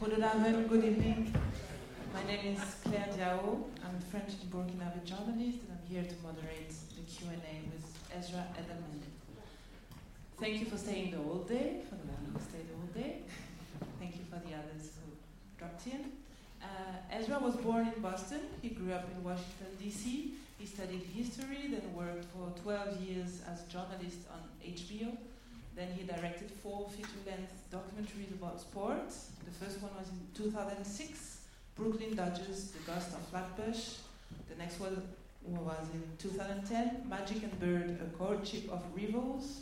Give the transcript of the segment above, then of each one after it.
Goedenavond, good evening. My name is Claire Diao. I'm a French and Burkinabe journalist, and I'm here to moderate the Q&A with Ezra Edelman. Thank you for staying the whole day, for the one who stayed the whole day. Thank you for the others who dropped in. Uh, Ezra was born in Boston. He grew up in Washington, D.C. He studied history, then worked for 12 years as a journalist on HBO. Then he directed four feature-length documentaries about sports. The first one was in 2006, Brooklyn Dodgers, The Ghost of Flatbush. The next one was in 2010, Magic and Bird, A Courtship of Rivals.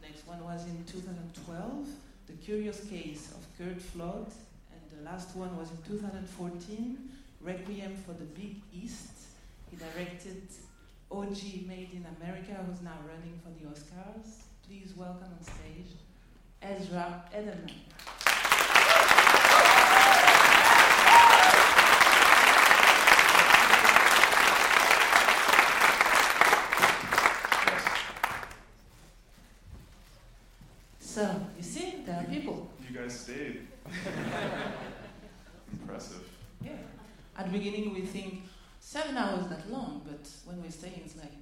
The next one was in 2012, The Curious Case of Curt Flood. And the last one was in 2014, Requiem for the Big East. He directed O.J. Made in America, who's now running for the Oscars please welcome on stage Ezra Edelman. So, you see, there are people. You guys stayed. Impressive. Yeah. At the beginning, we think seven hours that long, but when we're staying, it's like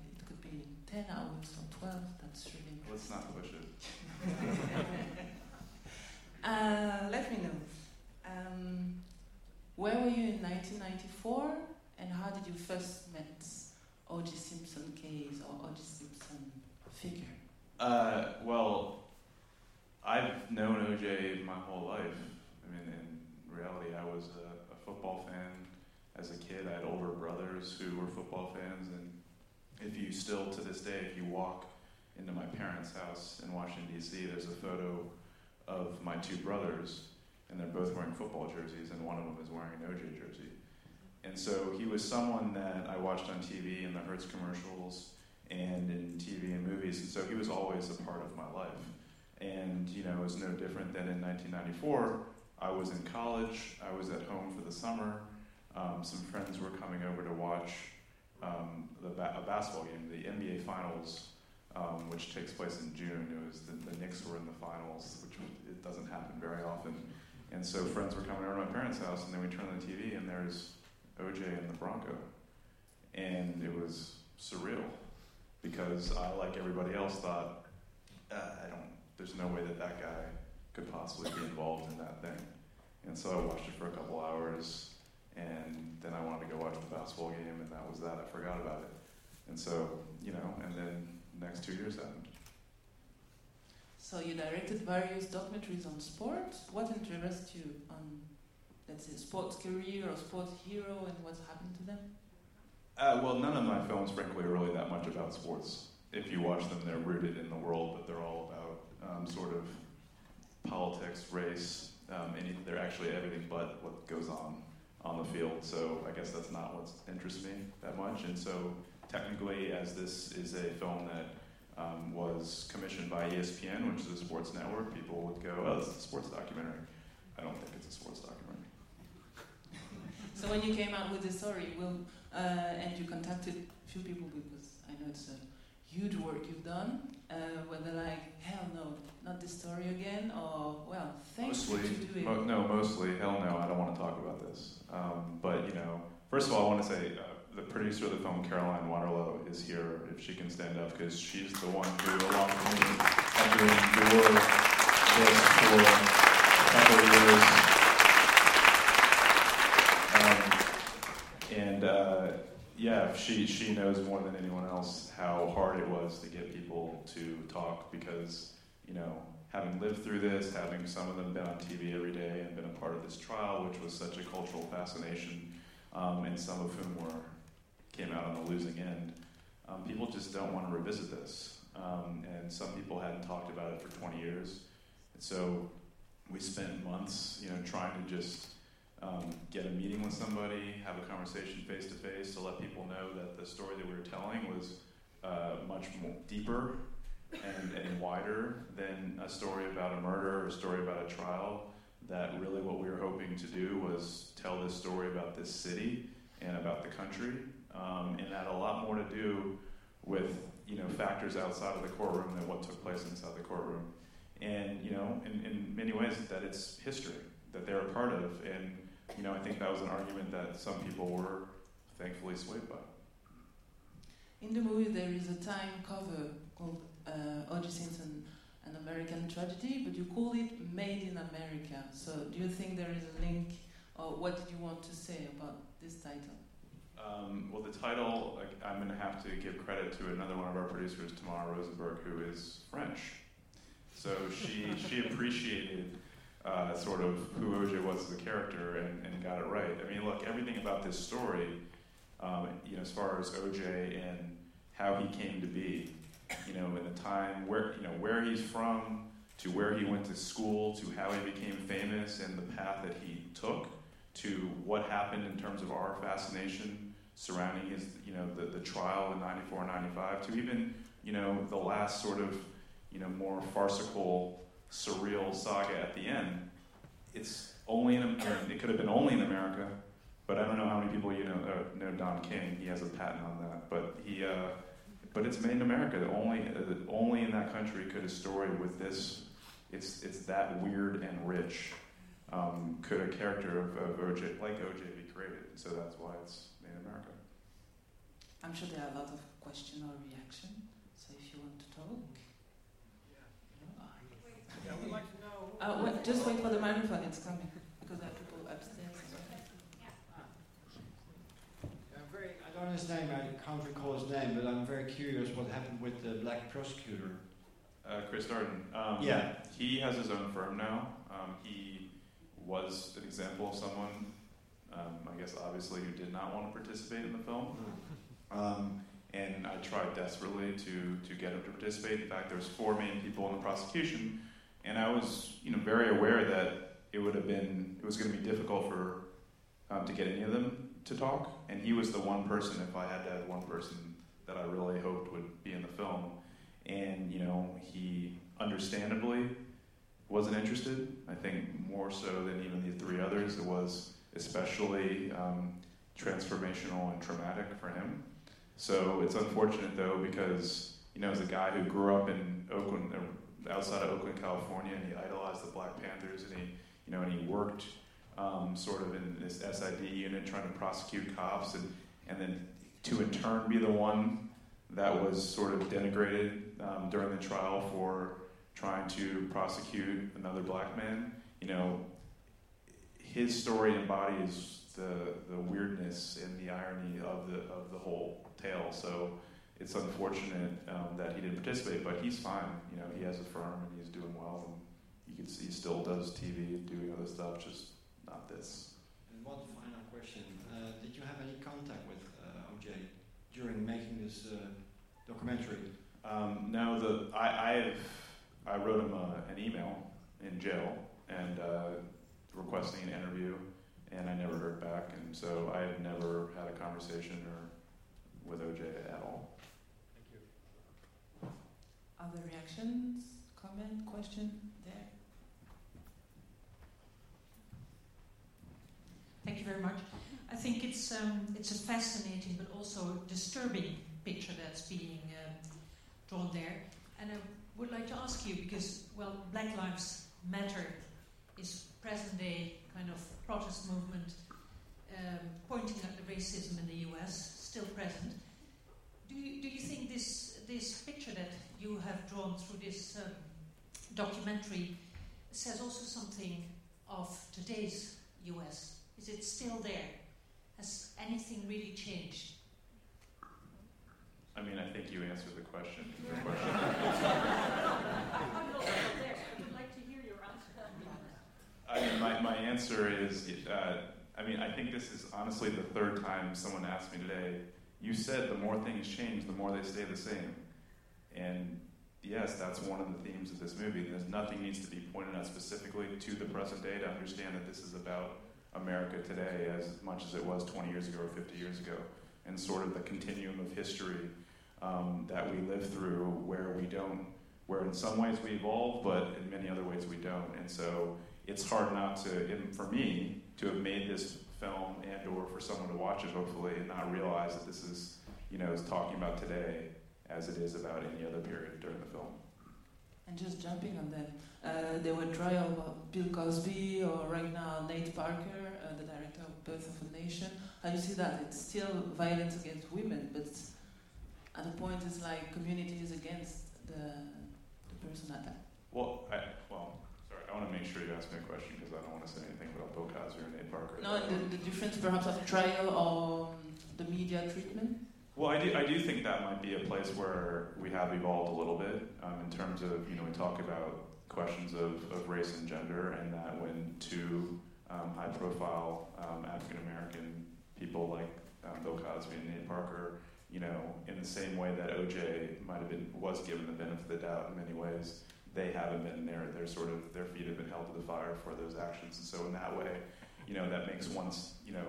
be 10 hours or 12. That's really Let's not push it. uh, let me know. Um, where were you in 1994, and how did you first meet O.J. Simpson case or O.J. Simpson figure? Uh, well, I've known O.J. my whole life. I mean, in reality, I was a, a football fan as a kid. I had older brothers who were football fans, and if you still to this day, if you walk into my parents' house in Washington, D.C., there's a photo of my two brothers, and they're both wearing football jerseys, and one of them is wearing an OJ jersey. And so he was someone that I watched on TV in the Hertz commercials and in TV and movies, and so he was always a part of my life. And, you know, it was no different than in 1994. I was in college, I was at home for the summer. Um, some friends were coming over to watch um, the ba- a basketball game, the NBA Finals um, which takes place in June. It was the, the Knicks were in the finals, which it doesn't happen very often. And so friends were coming over to my parents' house, and then we turned on the TV, and there's OJ and the Bronco, and it was surreal because I, like everybody else, thought uh, I don't. There's no way that that guy could possibly be involved in that thing. And so I watched it for a couple hours, and then I wanted to go watch the basketball game, and that was that. I forgot about it. And so, you know, and then next two years happened. So you directed various documentaries on sport. What interests you on, let's say, sports career or sports hero and what's happened to them? Uh, well, none of my films, frankly, are really that much about sports. If you watch them, they're rooted in the world, but they're all about um, sort of politics, race, um, and they're actually everything but what goes on on the field. So I guess that's not what interests me that much. And so technically, as this is a film that um, was commissioned by ESPN, which is a sports network, people would go, "Oh, is a sports documentary." I don't think it's a sports documentary. So when you came out with this story, will uh, and you contacted a few people because I know it's a huge work you've done. Uh, were they like, "Hell no, not this story again," or "Well, thanks mostly, for doing"? Mo- no, mostly, hell no, I don't want to talk about this. Um, but you know, first of all, I want to say. Uh, the producer of the film, Caroline Waterlow, is here if she can stand up because she's the one who, along with me, had to endure this for a couple of years. Um, and uh, yeah, she she knows more than anyone else how hard it was to get people to talk because you know having lived through this, having some of them been on TV every day and been a part of this trial, which was such a cultural fascination, um, and some of whom were came out on the losing end. Um, people just don't want to revisit this. Um, and some people hadn't talked about it for 20 years. And so we spent months, you know, trying to just um, get a meeting with somebody, have a conversation face to face to let people know that the story that we were telling was uh, much more deeper and, and wider than a story about a murder or a story about a trial. That really what we were hoping to do was tell this story about this city and about the country um, and had a lot more to do with you know factors outside of the courtroom than what took place inside the courtroom. And you know, in, in many ways, that it's history. that they're a part of. And you know, I think that was an argument that some people were thankfully swayed by. In the movie, there is a Time cover called uh, O.J. Simpson, an American tragedy, but you call it Made in America. So, do you think there is a link, or what did you want to say about this title? Um, well, the title, I'm going to have to give credit to another one of our producers, Tamara Rosenberg, who is French. So she she appreciated uh, sort of who OJ was as a character and, and got it right. I mean, look, everything about this story, um, you know, as far as OJ and how he came to be, you know, in the time where you know where he's from, to where he went to school, to how he became famous, and the path that he took, to what happened in terms of our fascination surrounding his, you know, the, the trial in 94, and 95, to even, you know, the last sort of, you know, more farcical, surreal saga at the end. It's only in, America, it could have been only in America, but I don't know how many people you know uh, know Don King. He has a patent on that, but he, uh, but it's made in America. Only, uh, only in that country could a story with this. It's it's that weird and rich. Um, could a character of, of OJ like OJ be created? So that's why it's made in America. I'm sure there are a lot of question or reaction. So if you want to talk. Yeah, we'd like to know. Uh, wait, just wait for the microphone, it's coming. Because there are people upstairs. I'm very, I don't know his name, I can't recall his name, but I'm very curious what happened with the black prosecutor. Uh, Chris Darden. Um, Yeah. He has his own firm now. Um, he was an example of someone, um, I guess, obviously, who did not want to participate in the film. Um, and I tried desperately to, to get him to participate. In fact, there was four main people in the prosecution, and I was, you know, very aware that it would have been, it was going to be difficult for um, to get any of them to talk. And he was the one person, if I had to have one person, that I really hoped would be in the film. And you know, he understandably wasn't interested. I think more so than even the three others. It was especially um, transformational and traumatic for him. So it's unfortunate though because you know as a guy who grew up in Oakland, outside of Oakland, California, and he idolized the Black Panthers, and he you know and he worked um, sort of in this SID unit trying to prosecute cops, and and then to in turn be the one that was sort of denigrated um, during the trial for trying to prosecute another black man. You know, his story embodies the, the weirdness and the irony of the of the whole tale. So it's unfortunate um, that he didn't participate, but he's fine. You know, he has a firm and he's doing well, and you can see he still does TV and doing other stuff, just not this. And one final question. Uh, did you have any contact with uh, OJ during making this uh, documentary? Um, no, the I I, have, I wrote him uh, an email in jail and uh, requesting an interview, and I never heard back, and so I have never had a conversation or with OJ at all. Other reactions, comment, question? There. Thank you very much. I think it's um, it's a fascinating but also disturbing picture that's being um, drawn there. And I would like to ask you because well, Black Lives Matter is present day kind of protest movement um, pointing at the racism in the U.S. still present. Do you, do you think this this picture that you have drawn through this um, documentary says also something of today's U.S. Is it still there? Has anything really changed? I mean, I think you answered the question. The question. I'm not there. I would like to hear your answer. I mean, my, my answer is, uh, I mean, I think this is honestly the third time someone asked me today. You said the more things change, the more they stay the same. And yes, that's one of the themes of this movie. There's nothing needs to be pointed out specifically to the present day to understand that this is about America today as much as it was 20 years ago or 50 years ago, and sort of the continuum of history um, that we live through where we don't, where in some ways we evolve, but in many other ways we don't. And so it's hard not to, for me, to have made this film and or for someone to watch it hopefully and not realize that this is, you know, is talking about today as it is about any other period during the film. And just jumping on that, uh, there were trial of Bill Cosby or right now Nate Parker, uh, the director of Birth of a Nation. How do you see that? It's still violence against women, but at the point it's like communities against the, the person attacked. Well, I, well, sorry, I want to make sure you ask me a question because I don't want to say anything about Bill Cosby or Nate Parker. No, the, the difference perhaps of trial or um, the media treatment? Well, I do, I do think that might be a place where we have evolved a little bit um, in terms of, you know, we talk about questions of, of race and gender, and that when two um, high profile um, African American people like um, Bill Cosby and Nate Parker, you know, in the same way that OJ might have been, was given the benefit of the doubt in many ways, they haven't been there. They're sort of, their feet have been held to the fire for those actions. And so, in that way, you know, that makes one's, you know,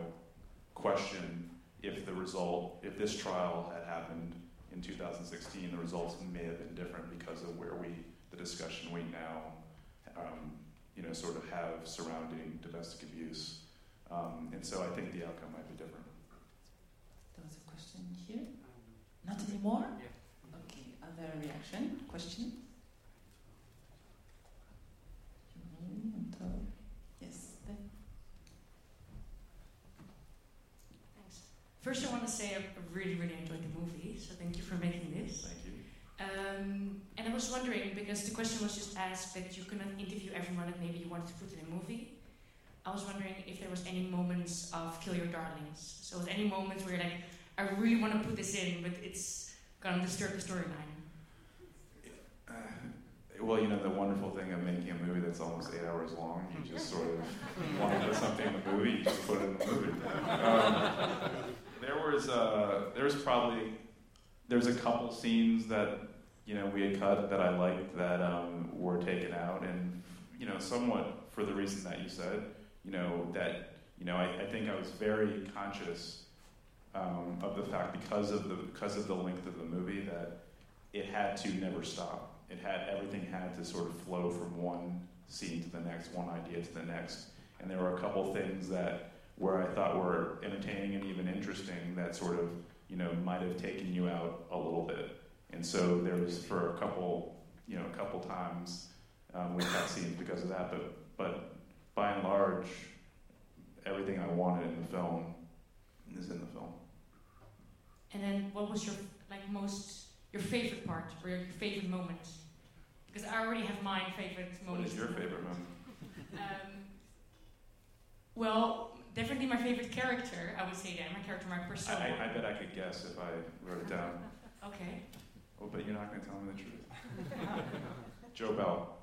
question if the result, if this trial had happened in 2016, the results may have been different because of where we, the discussion we now, um, you know, sort of have surrounding domestic abuse. Um, and so I think the outcome might be different. There was a question here. Not anymore? Okay, other reaction? Question? Yes, First, I want to say I really, really enjoyed the movie, so thank you for making this. Thank you. Um, and I was wondering, because the question was just asked that you couldn't interview everyone that maybe you wanted to put in a movie. I was wondering if there was any moments of Kill Your Darlings. So, any moments where you're like, I really want to put this in, but it's gonna disturb the storyline. Uh, well, you know, the wonderful thing of making a movie that's almost eight hours long, you just sort of want to put something in the movie, you just put it in the movie. Um, there was uh, there was probably there's a couple scenes that you know we had cut that I liked that um, were taken out, and you know, somewhat for the reason that you said, you know, that you know, I, I think I was very conscious um, of the fact because of the because of the length of the movie that it had to never stop. It had everything had to sort of flow from one scene to the next, one idea to the next, and there were a couple things that where I thought were entertaining and even interesting that sort of you know might have taken you out a little bit. And so there was for a couple you know a couple times um, we cut scenes because of that, but but by and large, everything I wanted in the film is in the film. And then, what was your like most your favorite part or your favorite moment? Because I already have my favorite moment. What is your favorite moment? Um, well, definitely my favorite character. I would say that my character, my persona. I, I, bet I could guess if I wrote it down. okay. Oh, but you're not going to tell me the truth. Joe Bell.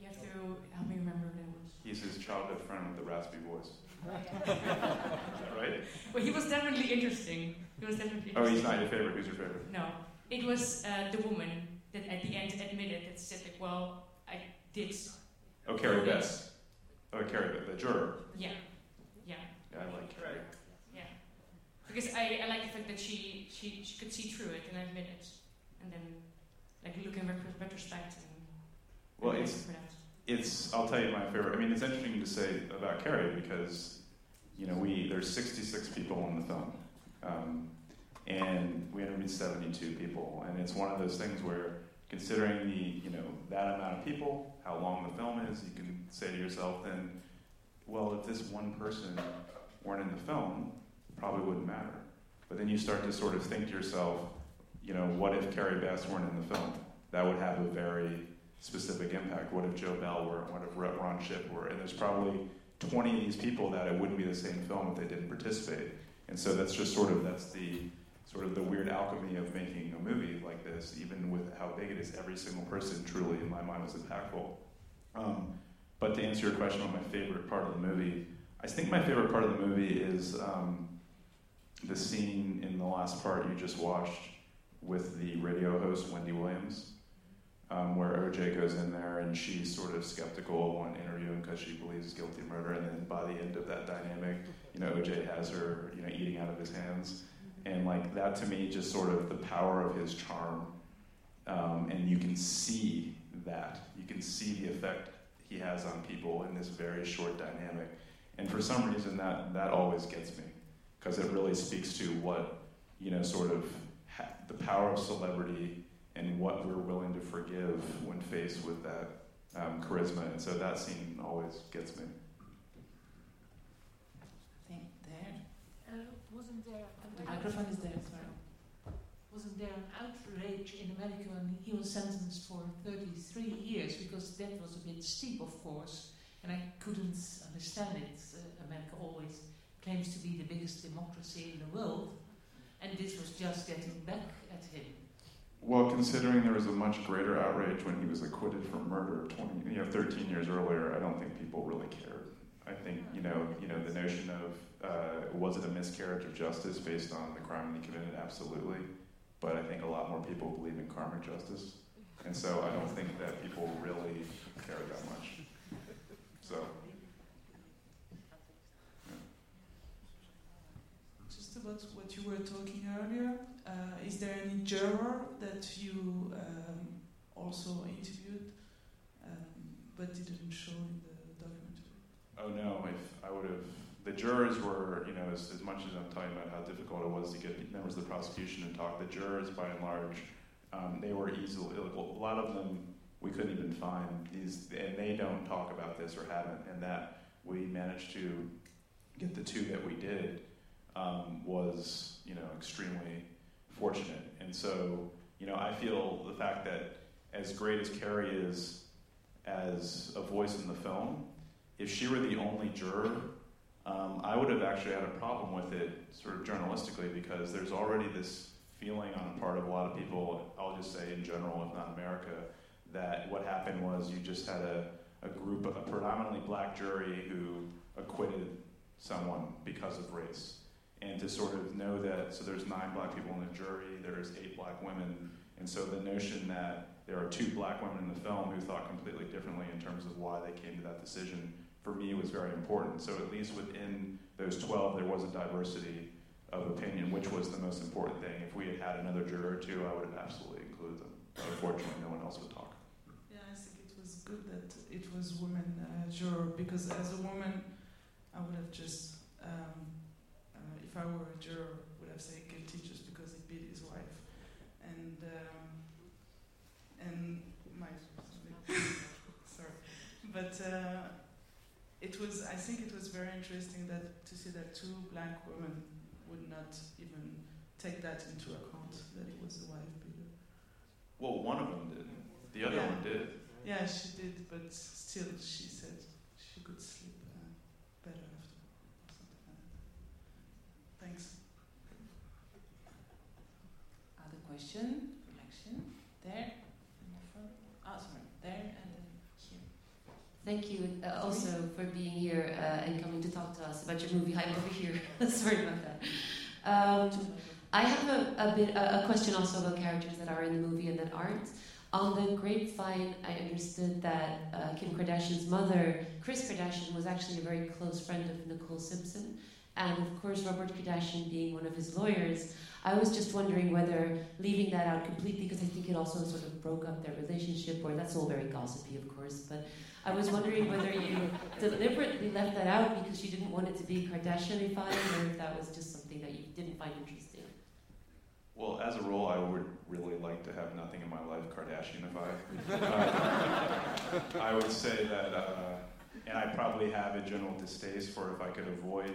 You have to help me remember who that was. He's his childhood friend with the raspy voice. Is that right? Well, he was definitely interesting. He was definitely. interesting. Oh, he's not your favorite. Who's your favorite? No, it was uh, the woman that at the end admitted that said like, "Well, I did." Oh, Carrie Bess. Oh, Carrie, the, the juror. Yeah, yeah. Yeah, I like Carrie. Because I, I like the fact that she, she she could see through it and admit it, and then like look in retrospect and. Well, it's it's. I'll tell you my favorite. I mean, it's interesting to say about Carrie because you know we there's 66 people in the film, um, and we interviewed 72 people, and it's one of those things where considering the you know that amount of people, how long the film is, you can say to yourself then, well, if this one person weren't in the film, probably wouldn't matter. But then you start to sort of think to yourself, you know, what if Carrie Bess weren't in the film? That would have a very specific impact. What if Joe Bell were? What if Ron Shipp were? And there's probably 20 of these people that it wouldn't be the same film if they didn't participate. And so that's just sort of that's the sort of the weird alchemy of making a movie like this, even with how big it is. Every single person truly, in my mind, was impactful. Um, but to answer your question on my favorite part of the movie, I think my favorite part of the movie is um, the scene in the last part you just watched with the radio host Wendy Williams, um, where OJ goes in there and she's sort of skeptical one interviewing because she believes guilty murder, and then by the end of that dynamic, you know, OJ has her, you know, eating out of his hands, and like that to me, just sort of the power of his charm, um, and you can see that, you can see the effect he has on people in this very short dynamic, and for some reason that that always gets me because it really speaks to what you know, sort of ha- the power of celebrity and what we're willing to forgive when faced with that um, charisma. And so that scene always gets me. I think there. Uh, wasn't there The an microphone is there, sorry. wasn't there an outrage in America when he was sentenced for 33 years because that was a bit steep, of course, and I couldn't understand it. Uh, America always claims to be the biggest democracy in the world, and this was just getting back at him. Well, considering there was a much greater outrage when he was acquitted for murder 20, you know, 13 years earlier, I don't think people really cared. I think, you know, you know, the notion of uh, was it a miscarriage of justice based on the crime he committed? Absolutely. But I think a lot more people believe in karmic justice. And so I don't think that people really care that much. So, Just about what you were talking earlier, uh, is there any juror that you um, also interviewed um, but didn't show in the documentary? oh no, if I would have, the jurors were, you know, as, as much as I'm talking about how difficult it was to get members of the prosecution to talk, the jurors by and large, um, they were easily, a lot of them we couldn't even find these, and they don't talk about this or haven't, and that we managed to get the two that we did um, was, you know, extremely fortunate. And so, you know, I feel the fact that as great as Carrie is as a voice in the film, if she were the only juror, um, I would have actually had a problem with it, sort of journalistically, because there's already this feeling on the part of a lot of people, I'll just say in general, if not America, that what happened was you just had a, a group, of a predominantly black jury who acquitted someone because of race. And to sort of know that, so there's nine black people in the jury, there's eight black women, and so the notion that there are two black women in the film who thought completely differently in terms of why they came to that decision, for me was very important. So at least within those 12, there was a diversity of opinion, which was the most important thing. If we had had another juror or two, I would have absolutely included them. But unfortunately, no one else would talk. Yeah, I think it was good that it was women uh, juror because as a woman, I would have just, um, if I were a juror, would have said guilty just because he beat his wife, and um, and my sorry, but uh, it was. I think it was very interesting that to see that two black women would not even take that into account that it was the wife beater. Well, one of them did. The other Yeah. one did. Yeah, she did, but still, she said she could sleep uh, better after. or something like that. Thanks. There, and further. Oh, sorry, there and then here. Thank you uh, also for being here uh, and coming to talk to us about your movie. I'm over here. Sorry about that. Um, I have a, a bit a, a question also about characters that are in the movie and that aren't. On the grapevine, I understood that uh, Kim Kardashian's mother, Kris Kardashian, was actually a very close friend of Nicole Simpson, and of course Robert Kardashian being one of his lawyers. I was just wondering whether leaving that out completely, because I think it also sort of broke up their relationship, or that's all very gossipy, of course, but I was wondering whether you deliberately left that out because you didn't want it to be Kardashianified, or if that was just something that you didn't find interesting. Well, as a rule, I would really like to have nothing in my life Kardashianified. Uh, I would say that, uh, and I probably have a general distaste for if I could avoid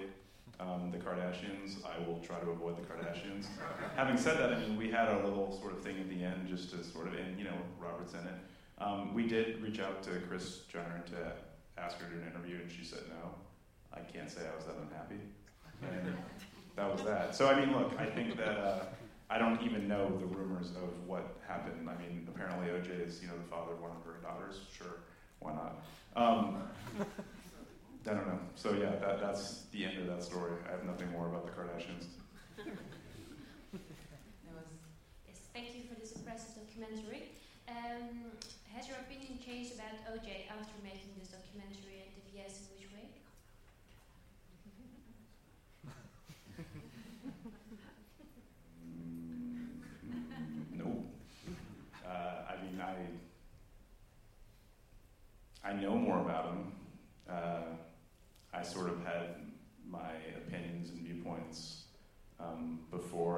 um, the Kardashians, I will try to avoid the Kardashians. Having said that, I mean, we had our little sort of thing at the end just to sort of, and you know, Robert's in it. Um, we did reach out to Kris Jenner to ask her to an interview, and she said no. I can't say I was that unhappy. And that was that. So, I mean, look, I think that. Uh, I don't even know the rumors of what happened. I mean, apparently OJ is, you know, the father of one of her daughters. Sure, why not? Um, I don't know. So yeah, that, that's the end of that story. I have nothing more about the Kardashians. Yes, thank you for this impressive documentary. Um, has your opinion changed about OJ after making this documentary,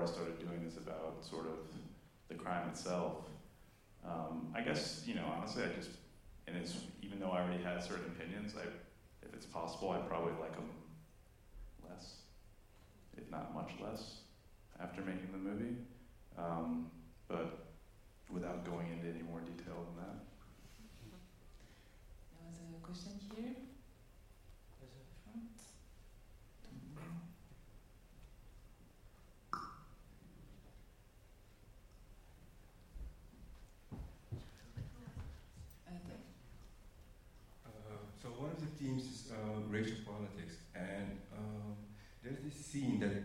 I started doing this about sort of the crime itself. Um, I guess you know, honestly, I just and it's even though I already had certain opinions, I if it's possible, I'd probably like them less, if not much less, after making the movie. Um, but without going into any more detail than that. There was a question here. Front. Uh, there. Uh, so one of the themes is uh, racial politics, and um, there's this scene that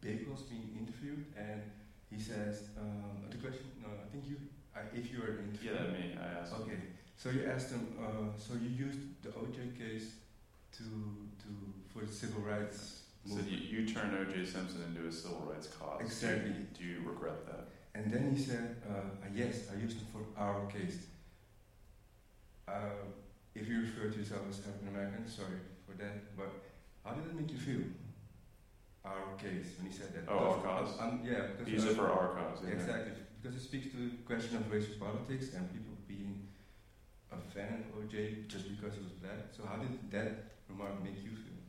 Bakewell's being interviewed, and he says, um, the question, no, I think you, I, if you are interviewed. Yeah, me. I asked. Okay, so you asked him, uh, so you used the OJ case to, to, for the civil rights So you, you turn O.J. Simpson into a civil rights cause. Exactly. Do you regret that? And then he said, uh, yes, I used it for our case. Uh, if you refer to yourself as African American, sorry for that, but how did it make you feel? Our case, when he said that. Oh, our cause? Um, yeah, because Use it for our cause. yeah. Exactly, because it speaks to the question of racial politics and people being a fan of OJ just because he was black. So how did that remark make you feel?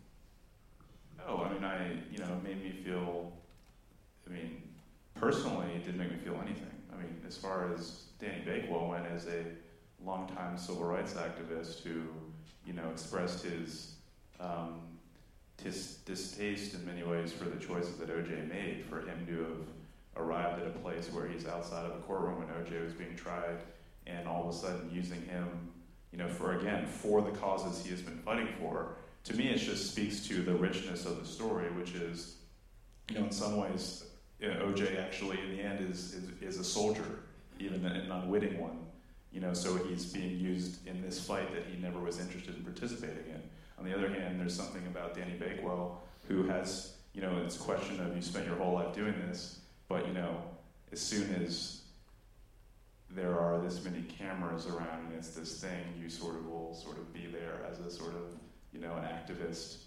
Oh, I mean, I, you know, it made me feel, I mean, personally, it didn't make me feel anything. I mean, as far as Danny Bakewell went as a longtime civil rights activist who, you know, expressed his um, dis- distaste in many ways for the choices that OJ made, for him to have arrived at a place where he's outside of a courtroom when OJ was being tried, and all of a sudden using him, you know, for again, for the causes he has been fighting for to me, it just speaks to the richness of the story, which is, you know, in some ways, you know, OJ actually, in the end, is, is, is a soldier, even an unwitting one. You know, so he's being used in this fight that he never was interested in participating in. On the other hand, there's something about Danny Bakewell who has, you know, it's a question of you spent your whole life doing this, but you know, as soon as there are this many cameras around and it's this thing, you sort of will sort of be there as a sort of you know, an activist,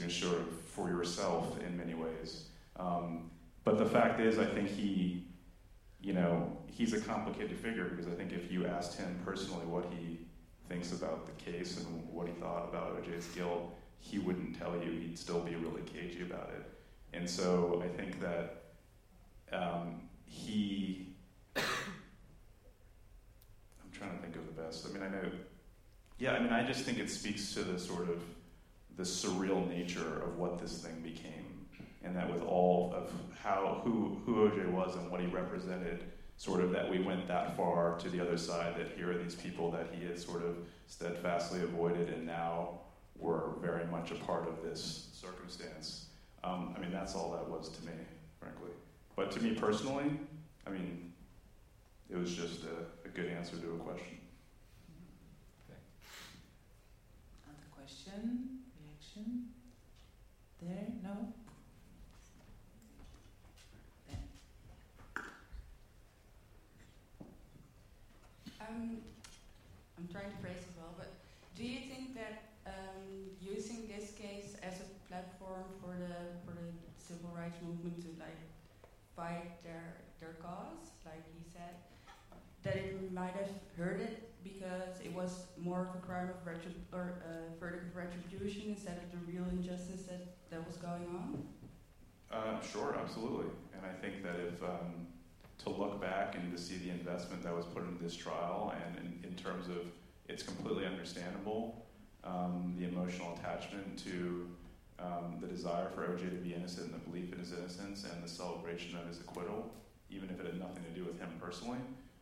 know, sort of for yourself in many ways. Um, but the fact is, I think he, you know, he's a complicated figure because I think if you asked him personally what he thinks about the case and what he thought about OJ's guilt, he wouldn't tell you. He'd still be really cagey about it. And so I think that um, he. I'm trying to think of the best. I mean, I know yeah, I mean, I just think it speaks to the sort of the surreal nature of what this thing became, and that with all of how who who OJ was and what he represented, sort of that we went that far to the other side. That here are these people that he had sort of steadfastly avoided, and now were very much a part of this circumstance. Um, I mean, that's all that was to me, frankly. But to me personally, I mean, it was just a, a good answer to a question. Okay. Other question, reaction? There? No? Um, I'm trying to phrase it well, but do you think that um, using this case as a platform for the for the civil rights movement to like fight their their cause, like he said, that it might have hurt it because it was more of a crime of retrib- or uh, verdict of retribution instead of the real injustice that that was going on? Uh, sure, absolutely. And I think that if um, to look back and to see the investment that was put into this trial, and in, in terms of it's completely understandable, um, the emotional attachment to um, the desire for OJ to be innocent and the belief in his innocence and the celebration of his acquittal, even if it had nothing to do with him personally.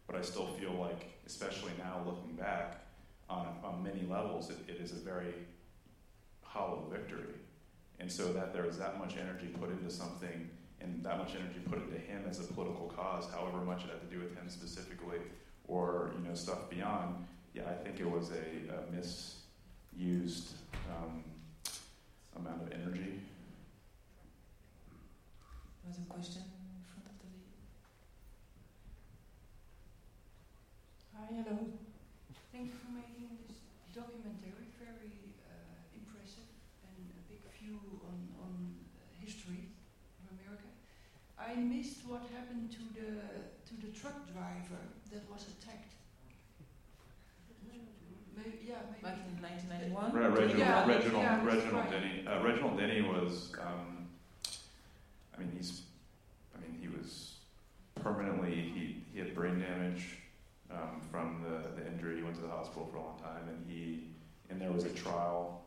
But I still feel like, especially now looking back, on, on many levels, it, it is a very hollow victory. And so that there is that much energy put into something and that much energy put into him as a political cause, however much it had to do with him specifically, or you know stuff beyond. Yeah, I think it was a, a misused um, amount of energy. There was a question in front of the lady. Hi, hello. Thank you for making this documentary very uh, impressive and a big view on, on uh, history. I missed what happened to the to the truck driver that was attacked. Maybe, yeah, maybe. Back in 1991? Re- Reginald, Yeah, Reginald, yeah, Reginald right. Denny. Uh, Reginald Denny was, um, I mean, he's, I mean, he was permanently, he, he had brain damage um, from the, the injury. He went to the hospital for a long time, and he, and there was a trial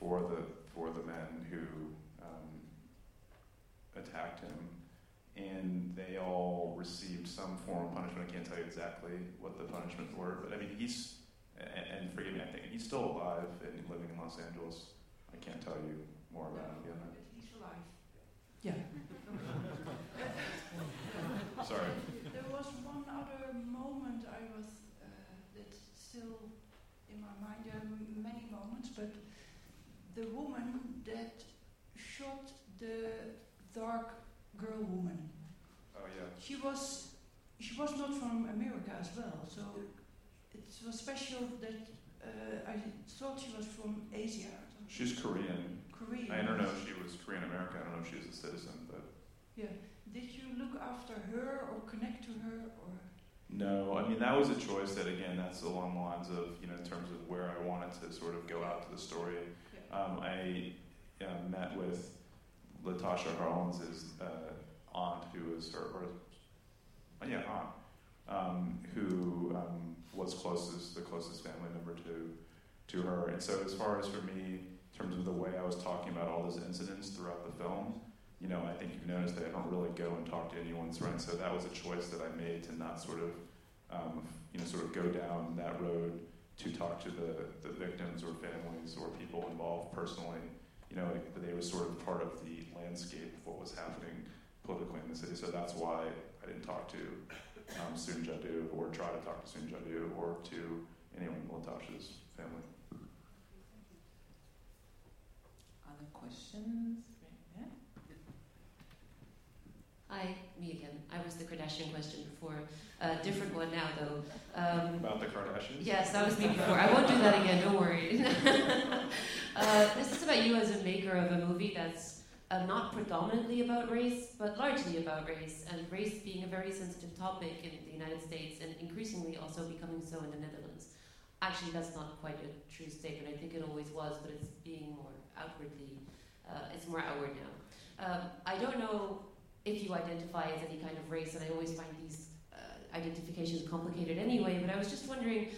for the for the men who um, attacked him, and they all received some form of punishment. I can't tell you exactly what the punishments were, but I mean, he's and, and forgive me, I think he's still alive and living in Los Angeles. I can't tell you more about him beyond that. He's alive. Yeah. Sorry. There was one other moment I was uh, that's still in my mind. There are many moments, but the woman that shot the dark girl woman. Oh yeah. She was she was not from America as well, so it was special that uh, I thought she was from Asia. She's Korean. Korean. I don't know if she was Korean American. I don't know if she was a citizen, but Yeah. Did you look after her or connect to her or? no. I mean, that was a choice. That again, that's along the lines of you know, in terms of where I wanted to sort of go out to the story. Um, I uh, met with Latasha Harlins' uh, aunt, who was her, or uh, yeah, aunt, um, who um, was closest, the closest family member to to her. And so, as far as for me, in terms of the way I was talking about all those incidents throughout the film, you know, I think you've noticed that I don't really go and talk to anyone's friends. So that was a choice that I made to not sort of, um, you know, sort of go down that road to talk to the, the victims or families or people involved personally. You know, like, they were sort of part of the landscape of what was happening politically in the city. So that's why I didn't talk to um, Soon Ja Du or try to talk to Soon Ja Du or to anyone in Latasha's family. Other questions? Yeah. Hi, me again. I was the Kardashian question before. A different one now, though. Um, About the Kardashians? Yes, that was me before. I won't do that again. Don't worry. uh, this is about you as a maker of a movie that's uh, not predominantly about race, but largely about race, and race being a very sensitive topic in the United States and increasingly also becoming so in the Netherlands. Actually, that's not quite a true statement. I think it always was, but it's being more outwardly, uh, it's more outward now. Um, I don't know if you identify as any kind of race, and I always find these uh, identifications complicated anyway, but I was just wondering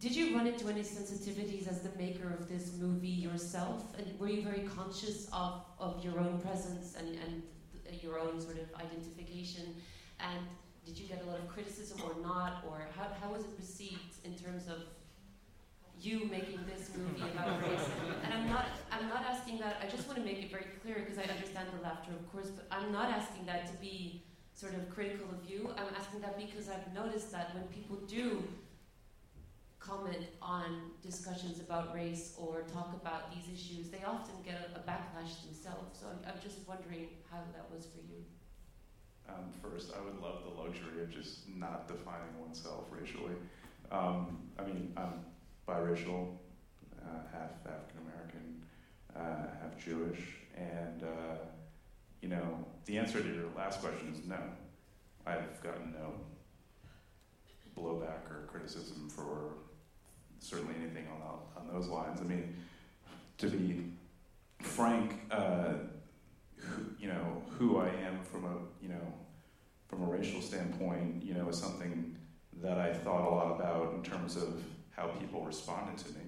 did you run into any sensitivities as the maker of this movie yourself? And were you very conscious of, of your own presence and, and your own sort of identification? And did you get a lot of criticism or not? Or how, how was it received in terms of you making this movie about race? And I'm not, I'm not asking that, I just want to make it very clear because I understand the laughter, of course, but I'm not asking that to be sort of critical of you. I'm asking that because I've noticed that when people do comment on discussions about race or talk about these issues, they often get a, a backlash themselves. So I'm, I'm just wondering how that was for you. Um, first, I would love the luxury of just not defining oneself racially. Um, I mean, I'm biracial, uh, half African American, uh, half Jewish, and uh, you know, the answer to your last question is no. I've gotten no blowback or criticism for certainly anything on on those lines. I mean, to be frank, uh, who, you know, who I am from a you know from a racial standpoint, you know, is something that I thought a lot about in terms of how people responded to me.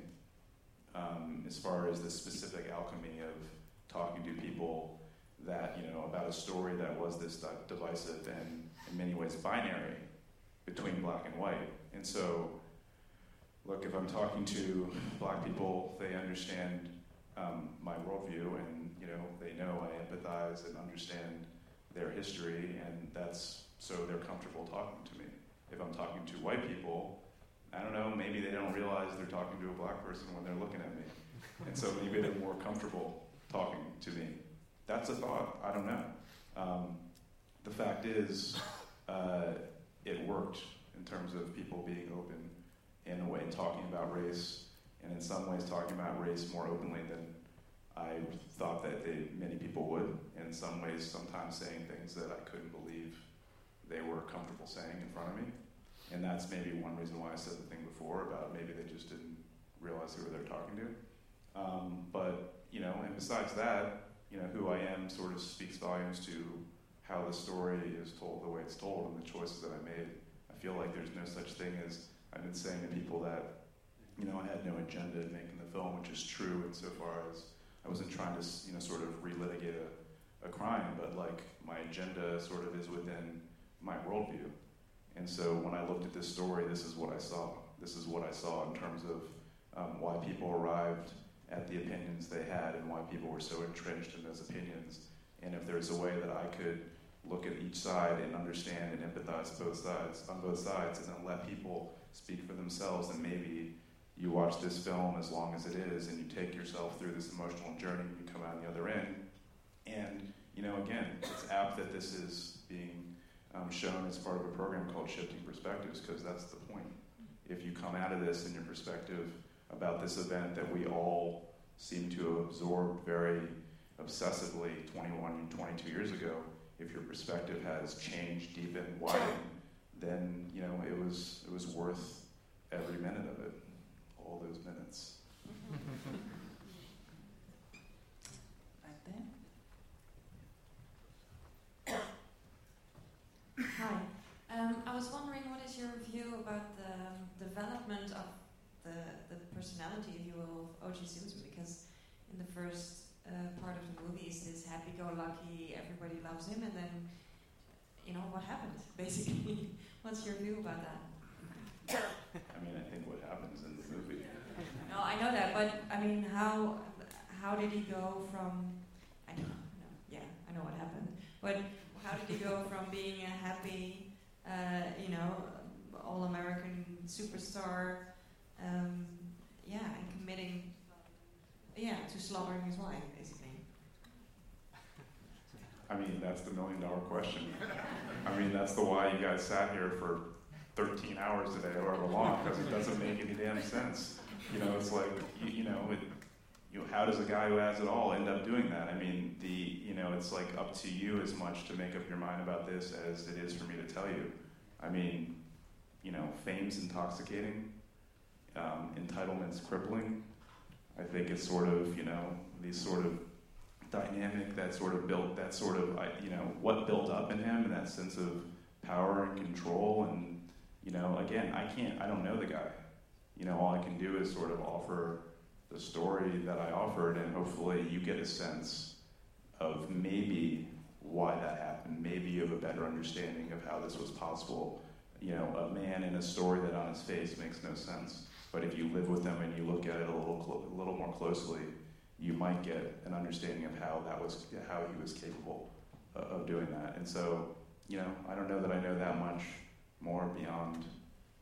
Um, as far as the specific alchemy of talking to people that you know about a story that was this divisive and in many ways binary between black and white, and so look, if I'm talking to black people, they understand um, my worldview, and you know, they know I empathize and understand their history, and that's so they're comfortable talking to me. If I'm talking to white people, I don't know, maybe they don't realize they're talking to a black person when they're looking at me, and so maybe they're more comfortable talking to me. That's a thought. I don't know. Um, the fact is, uh, it worked in terms of people being open in a way talking about race, and in some ways talking about race more openly than I thought that they, many people would. In some ways, sometimes saying things that I couldn't believe they were comfortable saying in front of me. And that's maybe one reason why I said the thing before about maybe they just didn't realize who they were talking to. Um, but, you know, and besides that, you know, who I am sort of speaks volumes to how the story is told the way it's told and the choices that I made. I feel like there's no such thing as I've been saying to people that, you know, I had no agenda in making the film, which is true insofar as I wasn't trying to, you know, sort of relitigate a, a crime, but like my agenda sort of is within my worldview. And so when I looked at this story, this is what I saw. This is what I saw in terms of um, why people arrived at the opinions they had and why people were so entrenched in those opinions. And if there's a way that I could look at each side and understand and empathize both sides on both sides and then let people speak for themselves and maybe you watch this film as long as it is and you take yourself through this emotional journey and you come out on the other end. And you know again it's apt that this is being um, shown as part of a program called shifting perspectives because that's the point. If you come out of this and your perspective about this event that we all seem to have absorbed very obsessively 21 and 22 years ago if your perspective has changed, deepened, widened, then you know it was it was worth every minute of it, all those minutes. right there. Hi. Um, I was wondering what is your view about the um, development of the, the personality, if you will, of O.J. Simpson? Because in the first uh, part of the movie is this happy-go-lucky, everybody loves him, and then, you know, what happened, basically? What's your view about that? I mean, I think what happens in the movie. No, I know that, but I mean, how how did he go from? I know, no, yeah, I know what happened, but how did he go from being a happy, uh, you know, all-American superstar, um, yeah, and committing yeah, to slaughtering his wife, basically. I mean, that's the million dollar question. I mean, that's the why you guys sat here for 13 hours today, however long, because it doesn't make any damn sense. You know, it's like, you, you know, it, you know, how does a guy who has it all end up doing that? I mean, the, you know, it's like up to you as much to make up your mind about this as it is for me to tell you. I mean, you know, fame's intoxicating, um, entitlement's crippling, I think it's sort of, you know, these sort of dynamic that sort of built, that sort of, you know, what built up in him and that sense of power and control. And, you know, again, I can't, I don't know the guy. You know, all I can do is sort of offer the story that I offered, and hopefully you get a sense of maybe why that happened. Maybe you have a better understanding of how this was possible. You know, a man in a story that on his face makes no sense. But if you live with them and you look at it a little, a little more closely, you might get an understanding of how that was, how he was capable of, doing that. And so, you know, I don't know that I know that much more beyond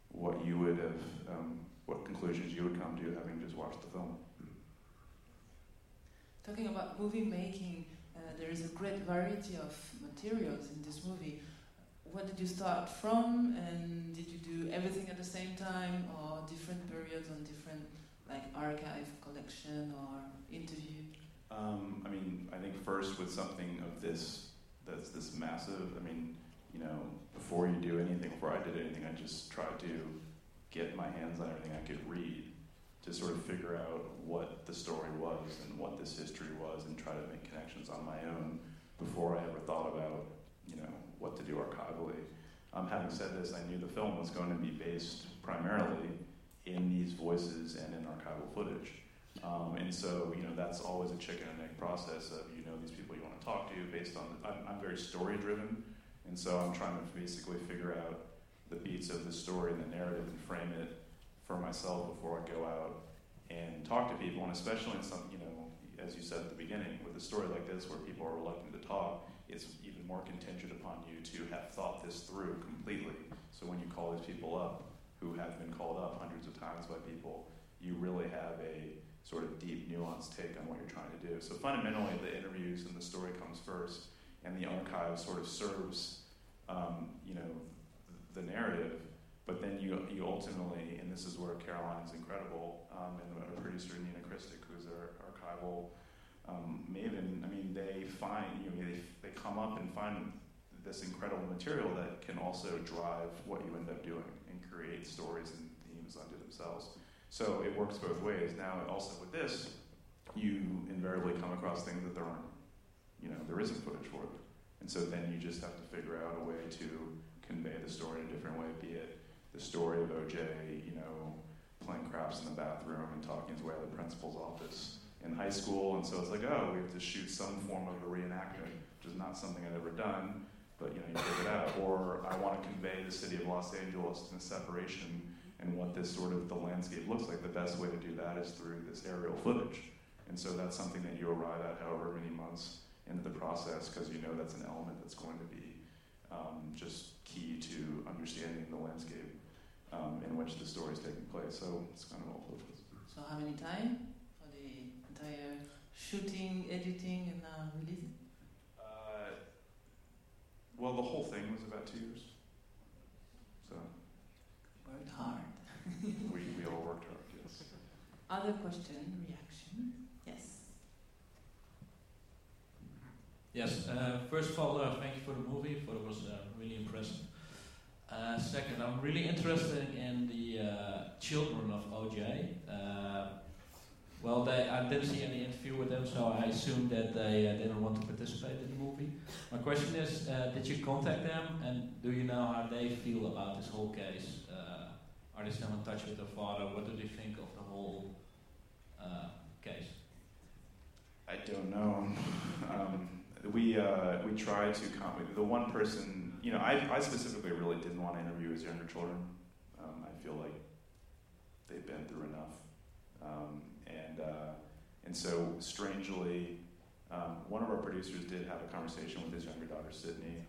what you would have, um, what conclusions you would come to having just watched the film. Talking about movie making, uh, there is a great variety of materials in this movie what did you start from and did you do everything at the same time or different periods on different like archive collection or interview um, i mean i think first with something of this that's this massive i mean you know before you do anything before i did anything i just tried to get my hands on everything i could read to sort of figure out what the story was and what this history was and try to make connections on my own before i ever thought about you know what to do archivally. Um, having said this, I knew the film was going to be based primarily in these voices and in archival footage. Um, and so, you know, that's always a chicken and egg process of, you know, these people you want to talk to based on, I'm, I'm very story driven. And so I'm trying to basically figure out the beats of the story and the narrative and frame it for myself before I go out and talk to people. And especially in some, you know, as you said at the beginning, with a story like this where people are reluctant to talk, it's even more contingent upon you to have thought this through completely. So when you call these people up, who have been called up hundreds of times by people, you really have a sort of deep, nuanced take on what you're trying to do. So fundamentally, the interviews and the story comes first, and the archive sort of serves, um, you know, the narrative. But then you, you ultimately, and this is where Caroline's incredible, um, and our producer Nina Krstic, who's our archival um, Maven, I mean, they find, you know, they, they come up and find this incredible material that can also drive what you end up doing create stories and themes unto themselves. So it works both ways. Now, also with this, you invariably come across things that there aren't, you know, there isn't footage for it. And so then you just have to figure out a way to convey the story in a different way, be it the story of OJ, you know, playing craps in the bathroom and talking his way out of the principal's office in high school. And so it's like, oh, we have to shoot some form of a reenactment, which is not something I'd ever done, but you know, you figure it out. Or I want to convey the city of Los Angeles and the separation and what this sort of the landscape looks like. The best way to do that is through this aerial footage. And so that's something that you arrive at however many months into the process because you know that's an element that's going to be um, just key to understanding the landscape um, in which the story is taking place. So it's kind of all over. So how many time for the entire shooting, editing, and uh, releasing? Uh, well, the whole thing was about two years. So worked hard. we, we all worked hard. Yes. Other question, reaction? Yes. Yes. Uh, first of all, uh, thank you for the movie. I thought it was uh, really impressive. Uh, second, I'm really interested in the uh, children of OJ. Uh, well, they, I didn't see any interview with them, so I assume that they uh, didn't want to participate in the movie. My question is, uh, did you contact them, and do you know how they feel about this whole case? Uh, are they still in touch with their father? What do they think of the whole case? I don't know. um, we we tried to come. The one person you know, I, I specifically really didn't want to interview his younger children. Um, I feel like they've been through enough. Um, and, uh, and so, strangely, um, one of our producers did have a conversation with his younger daughter, Sydney,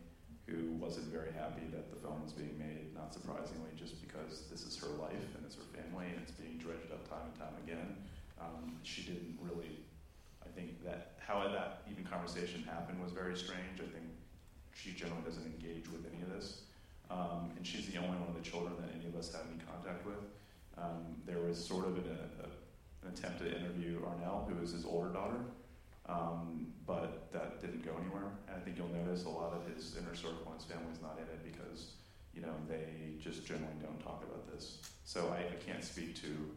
who wasn't very happy that the film was being made, not surprisingly, just because this is her life and it's her family and it's being dredged up time and time again. Um, she didn't really, I think that how that even conversation happened was very strange. I think she generally doesn't engage with any of this. Um, and she's the only one of the children that any of us had any contact with. Um, there was sort of an, a, an, attempt to interview Arnelle, who is his older daughter, um, but that didn't go anywhere. And I think you'll notice a lot of his inner circle and his family's not in it because, you know, they just generally don't talk about this. So I, I can't speak to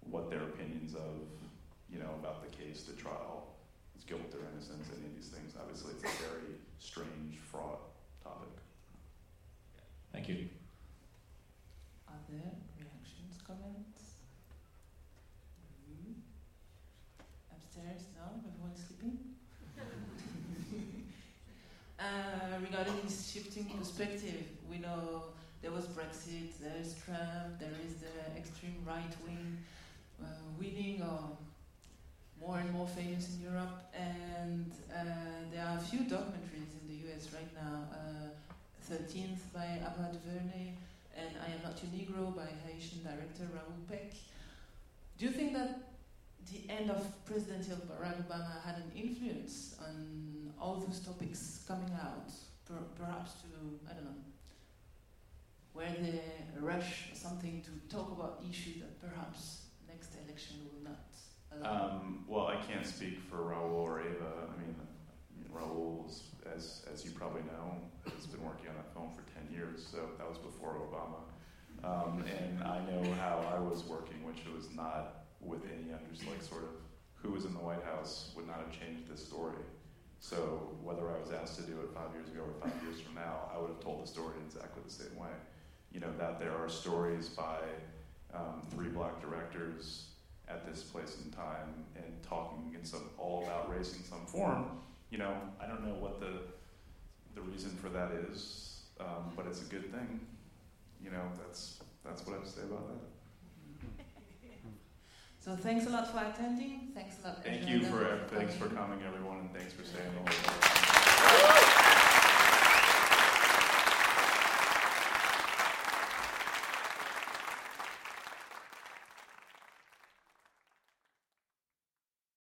what their opinions of, you know, about the case, the trial, his guilt or innocence, any of these things. Obviously, it's a very strange, fraught topic. Thank you. Other reactions, comments? Mm-hmm. Upstairs, no? Everyone's sleeping? Uh, regarding this shifting perspective, we know there was Brexit, there is Trump, there is the extreme right wing uh, winning or more and more famous in Europe, and uh, there are a few documentaries in the US right now. Uh, 13th by Ava DuVernay, and I Am Not Your Negro by Haitian director Raoul Peck. Do you think that the end of President Barack Obama had an influence on all those topics coming out? Per perhaps to, I don't know, where there a rush or something to talk about issues that perhaps next election will not um, well, I can't speak for Raoul or Ava. I mean, Raoul, as as you probably know, has been working on that film for ten years, so that was before Obama. Um, and I know how I was working, which was not with any under like sort of who was in the White House would not have changed this story. So whether I was asked to do it five years ago or five years from now, I would have told the story in exactly the same way. You know that there are stories by um, three black directors at this place and time and talking in some all about race in some form. You know, I don't know what the the reason for that is, um, but it's a good thing. You know, that's that's what I have to say about that. So thanks a lot for attending. Thanks a lot. Thank you for thanks for coming, everyone, and thanks for staying.